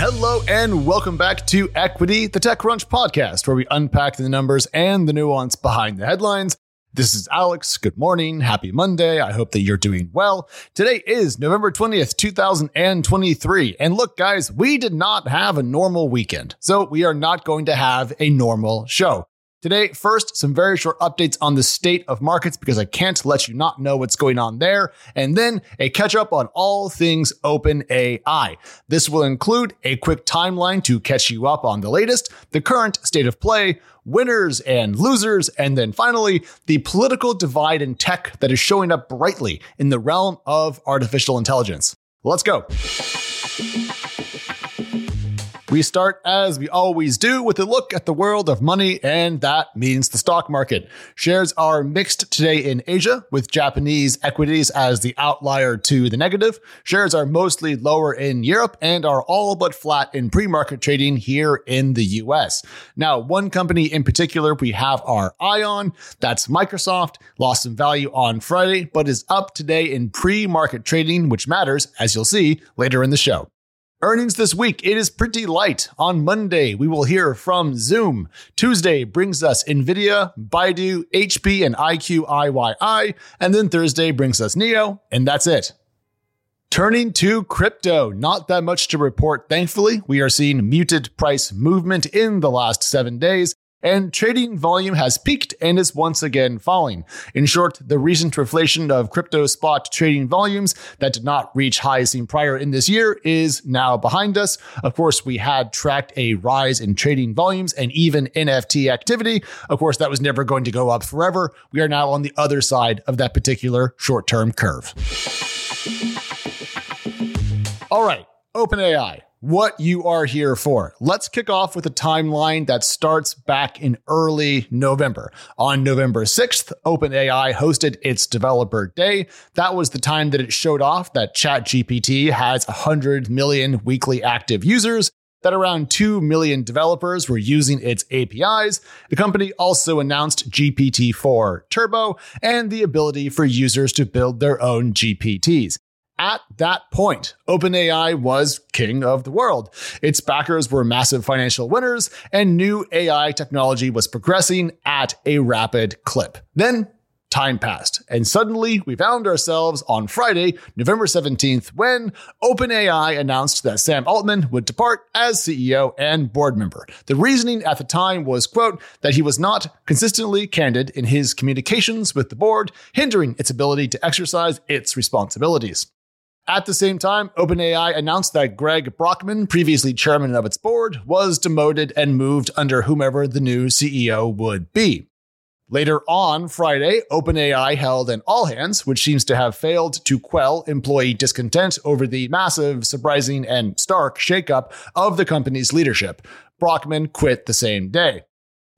Hello and welcome back to Equity, the TechCrunch podcast, where we unpack the numbers and the nuance behind the headlines. This is Alex. Good morning. Happy Monday. I hope that you're doing well. Today is November 20th, 2023. And look, guys, we did not have a normal weekend, so we are not going to have a normal show. Today, first, some very short updates on the state of markets because I can't let you not know what's going on there. And then a catch up on all things OpenAI. This will include a quick timeline to catch you up on the latest, the current state of play, winners and losers, and then finally, the political divide in tech that is showing up brightly in the realm of artificial intelligence. Let's go. We start as we always do with a look at the world of money, and that means the stock market. Shares are mixed today in Asia, with Japanese equities as the outlier to the negative. Shares are mostly lower in Europe and are all but flat in pre market trading here in the US. Now, one company in particular we have our eye on that's Microsoft, lost some value on Friday, but is up today in pre market trading, which matters, as you'll see later in the show. Earnings this week, it is pretty light. On Monday, we will hear from Zoom. Tuesday brings us Nvidia, Baidu, HP, and IQIYI. And then Thursday brings us NEO, and that's it. Turning to crypto, not that much to report, thankfully. We are seeing muted price movement in the last seven days and trading volume has peaked and is once again falling. In short, the recent reflation of crypto spot trading volumes that did not reach highs seen prior in this year is now behind us. Of course, we had tracked a rise in trading volumes and even NFT activity. Of course, that was never going to go up forever. We are now on the other side of that particular short term curve. All right, OpenAI what you are here for. Let's kick off with a timeline that starts back in early November. On November 6th, OpenAI hosted its developer day. That was the time that it showed off that ChatGPT has 100 million weekly active users that around 2 million developers were using its APIs. The company also announced GPT 4 Turbo and the ability for users to build their own GPTs. At that point, OpenAI was king of the world. Its backers were massive financial winners, and new AI technology was progressing at a rapid clip. Then time passed, and suddenly we found ourselves on Friday, November 17th, when OpenAI announced that Sam Altman would depart as CEO and board member. The reasoning at the time was, quote, that he was not consistently candid in his communications with the board, hindering its ability to exercise its responsibilities. At the same time, OpenAI announced that Greg Brockman, previously chairman of its board, was demoted and moved under whomever the new CEO would be. Later on Friday, OpenAI held an all hands, which seems to have failed to quell employee discontent over the massive, surprising, and stark shakeup of the company's leadership. Brockman quit the same day.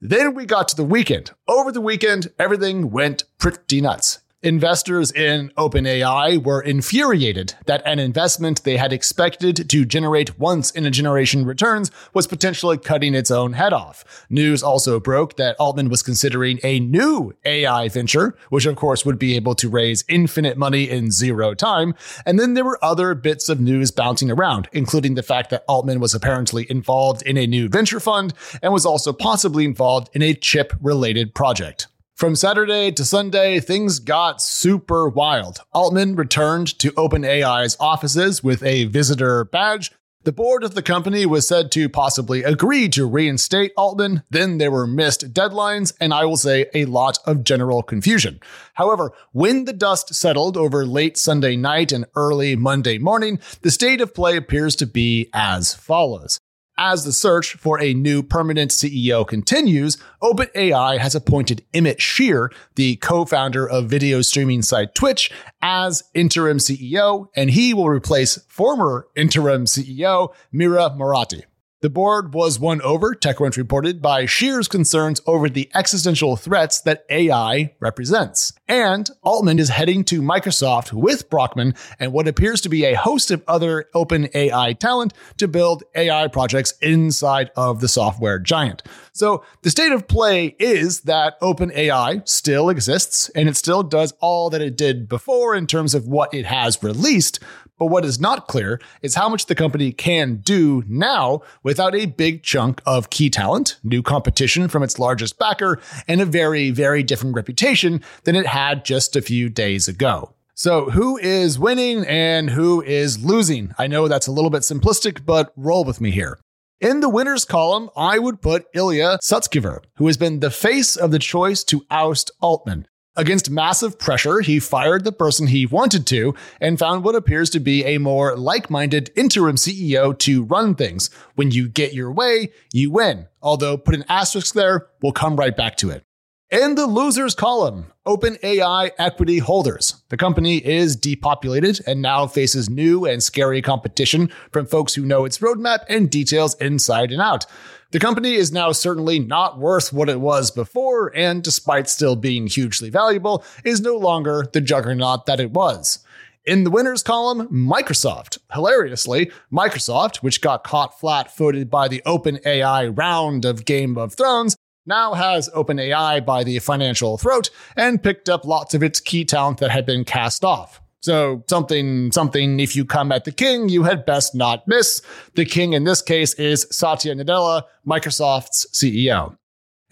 Then we got to the weekend. Over the weekend, everything went pretty nuts. Investors in OpenAI were infuriated that an investment they had expected to generate once in a generation returns was potentially cutting its own head off. News also broke that Altman was considering a new AI venture, which of course would be able to raise infinite money in zero time. And then there were other bits of news bouncing around, including the fact that Altman was apparently involved in a new venture fund and was also possibly involved in a chip related project. From Saturday to Sunday, things got super wild. Altman returned to OpenAI's offices with a visitor badge. The board of the company was said to possibly agree to reinstate Altman. Then there were missed deadlines, and I will say a lot of general confusion. However, when the dust settled over late Sunday night and early Monday morning, the state of play appears to be as follows. As the search for a new permanent CEO continues, OpenAI has appointed Emmett Shear, the co-founder of video streaming site Twitch, as interim CEO, and he will replace former interim CEO Mira Murati. The board was won over, TechCrunch reported, by Shear's concerns over the existential threats that AI represents. And Altman is heading to Microsoft with Brockman and what appears to be a host of other OpenAI talent to build AI projects inside of the software giant. So the state of play is that OpenAI still exists and it still does all that it did before in terms of what it has released, But what is not clear is how much the company can do now without a big chunk of key talent, new competition from its largest backer, and a very, very different reputation than it had just a few days ago. So, who is winning and who is losing? I know that's a little bit simplistic, but roll with me here. In the winners column, I would put Ilya Sutskever, who has been the face of the choice to oust Altman. Against massive pressure, he fired the person he wanted to and found what appears to be a more like minded interim CEO to run things. When you get your way, you win. Although, put an asterisk there, we'll come right back to it. In the losers column, OpenAI equity holders. The company is depopulated and now faces new and scary competition from folks who know its roadmap and details inside and out. The company is now certainly not worth what it was before, and despite still being hugely valuable, is no longer the juggernaut that it was. In the winners column, Microsoft. Hilariously, Microsoft, which got caught flat footed by the OpenAI round of Game of Thrones, now has OpenAI by the financial throat and picked up lots of its key talent that had been cast off. So something, something, if you come at the king, you had best not miss. The king in this case is Satya Nadella, Microsoft's CEO.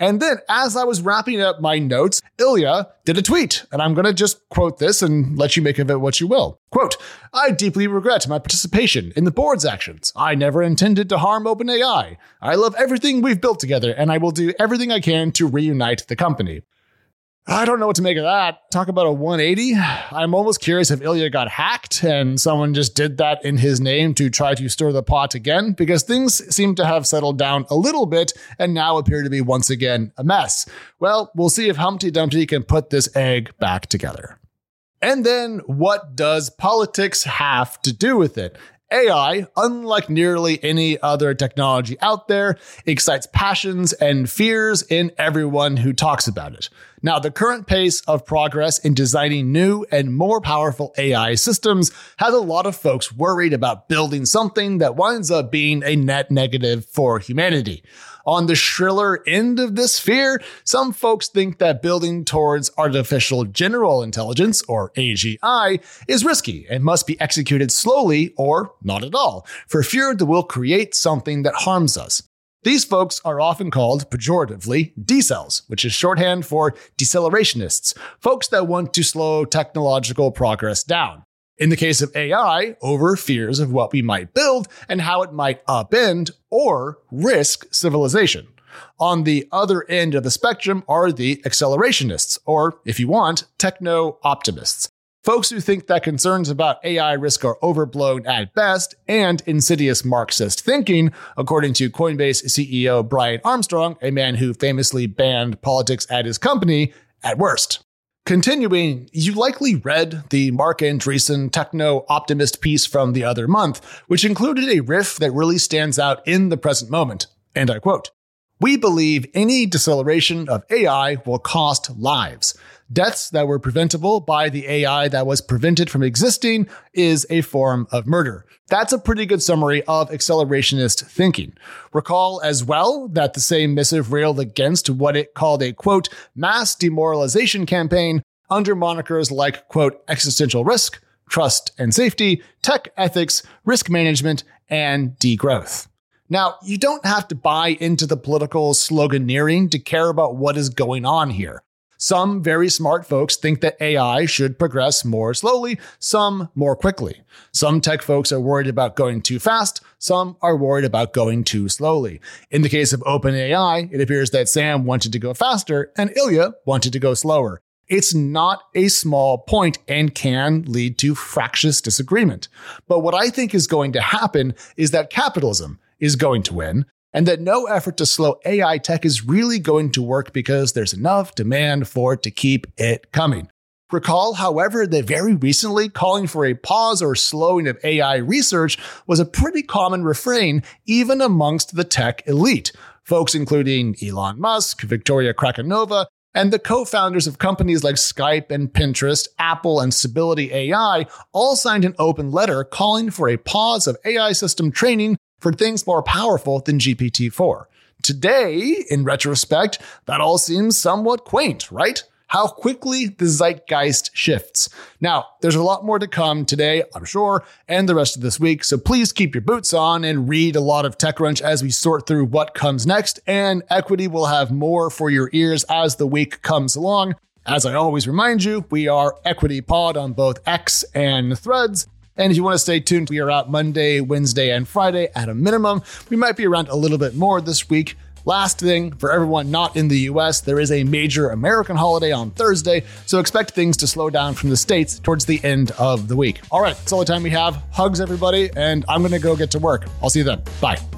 And then as I was wrapping up my notes, Ilya did a tweet, and I'm going to just quote this and let you make of it what you will. Quote, I deeply regret my participation in the board's actions. I never intended to harm OpenAI. I love everything we've built together, and I will do everything I can to reunite the company. I don't know what to make of that. Talk about a 180. I'm almost curious if Ilya got hacked and someone just did that in his name to try to stir the pot again, because things seem to have settled down a little bit and now appear to be once again a mess. Well, we'll see if Humpty Dumpty can put this egg back together. And then what does politics have to do with it? AI, unlike nearly any other technology out there, excites passions and fears in everyone who talks about it. Now, the current pace of progress in designing new and more powerful AI systems has a lot of folks worried about building something that winds up being a net negative for humanity. On the shriller end of this fear, some folks think that building towards artificial general intelligence, or AGI, is risky and must be executed slowly or not at all, for fear that we'll create something that harms us. These folks are often called pejoratively decels, which is shorthand for decelerationists, folks that want to slow technological progress down. In the case of AI, over fears of what we might build and how it might upend or risk civilization. On the other end of the spectrum are the accelerationists, or if you want, techno optimists. Folks who think that concerns about AI risk are overblown at best and insidious Marxist thinking, according to Coinbase CEO Brian Armstrong, a man who famously banned politics at his company, at worst. Continuing, you likely read the Marc Andreessen techno optimist piece from the other month, which included a riff that really stands out in the present moment. And I quote, we believe any deceleration of AI will cost lives. Deaths that were preventable by the AI that was prevented from existing is a form of murder. That's a pretty good summary of accelerationist thinking. Recall as well that the same missive railed against what it called a quote, mass demoralization campaign under monikers like quote, existential risk, trust and safety, tech ethics, risk management, and degrowth. Now, you don't have to buy into the political sloganeering to care about what is going on here. Some very smart folks think that AI should progress more slowly, some more quickly. Some tech folks are worried about going too fast, some are worried about going too slowly. In the case of OpenAI, it appears that Sam wanted to go faster and Ilya wanted to go slower. It's not a small point and can lead to fractious disagreement. But what I think is going to happen is that capitalism is going to win and that no effort to slow AI tech is really going to work because there's enough demand for it to keep it coming. Recall, however, that very recently calling for a pause or slowing of AI research was a pretty common refrain even amongst the tech elite. Folks including Elon Musk, Victoria Krakovna, and the co-founders of companies like Skype and Pinterest, Apple and Stability AI all signed an open letter calling for a pause of AI system training for things more powerful than GPT 4. Today, in retrospect, that all seems somewhat quaint, right? how quickly the zeitgeist shifts. Now, there's a lot more to come today, I'm sure, and the rest of this week. So please keep your boots on and read a lot of TechCrunch as we sort through what comes next. And Equity will have more for your ears as the week comes along. As I always remind you, we are Equity Pod on both X and Threads. And if you want to stay tuned, we are out Monday, Wednesday, and Friday at a minimum. We might be around a little bit more this week. Last thing for everyone not in the US, there is a major American holiday on Thursday, so expect things to slow down from the States towards the end of the week. All right, that's all the time we have. Hugs, everybody, and I'm going to go get to work. I'll see you then. Bye.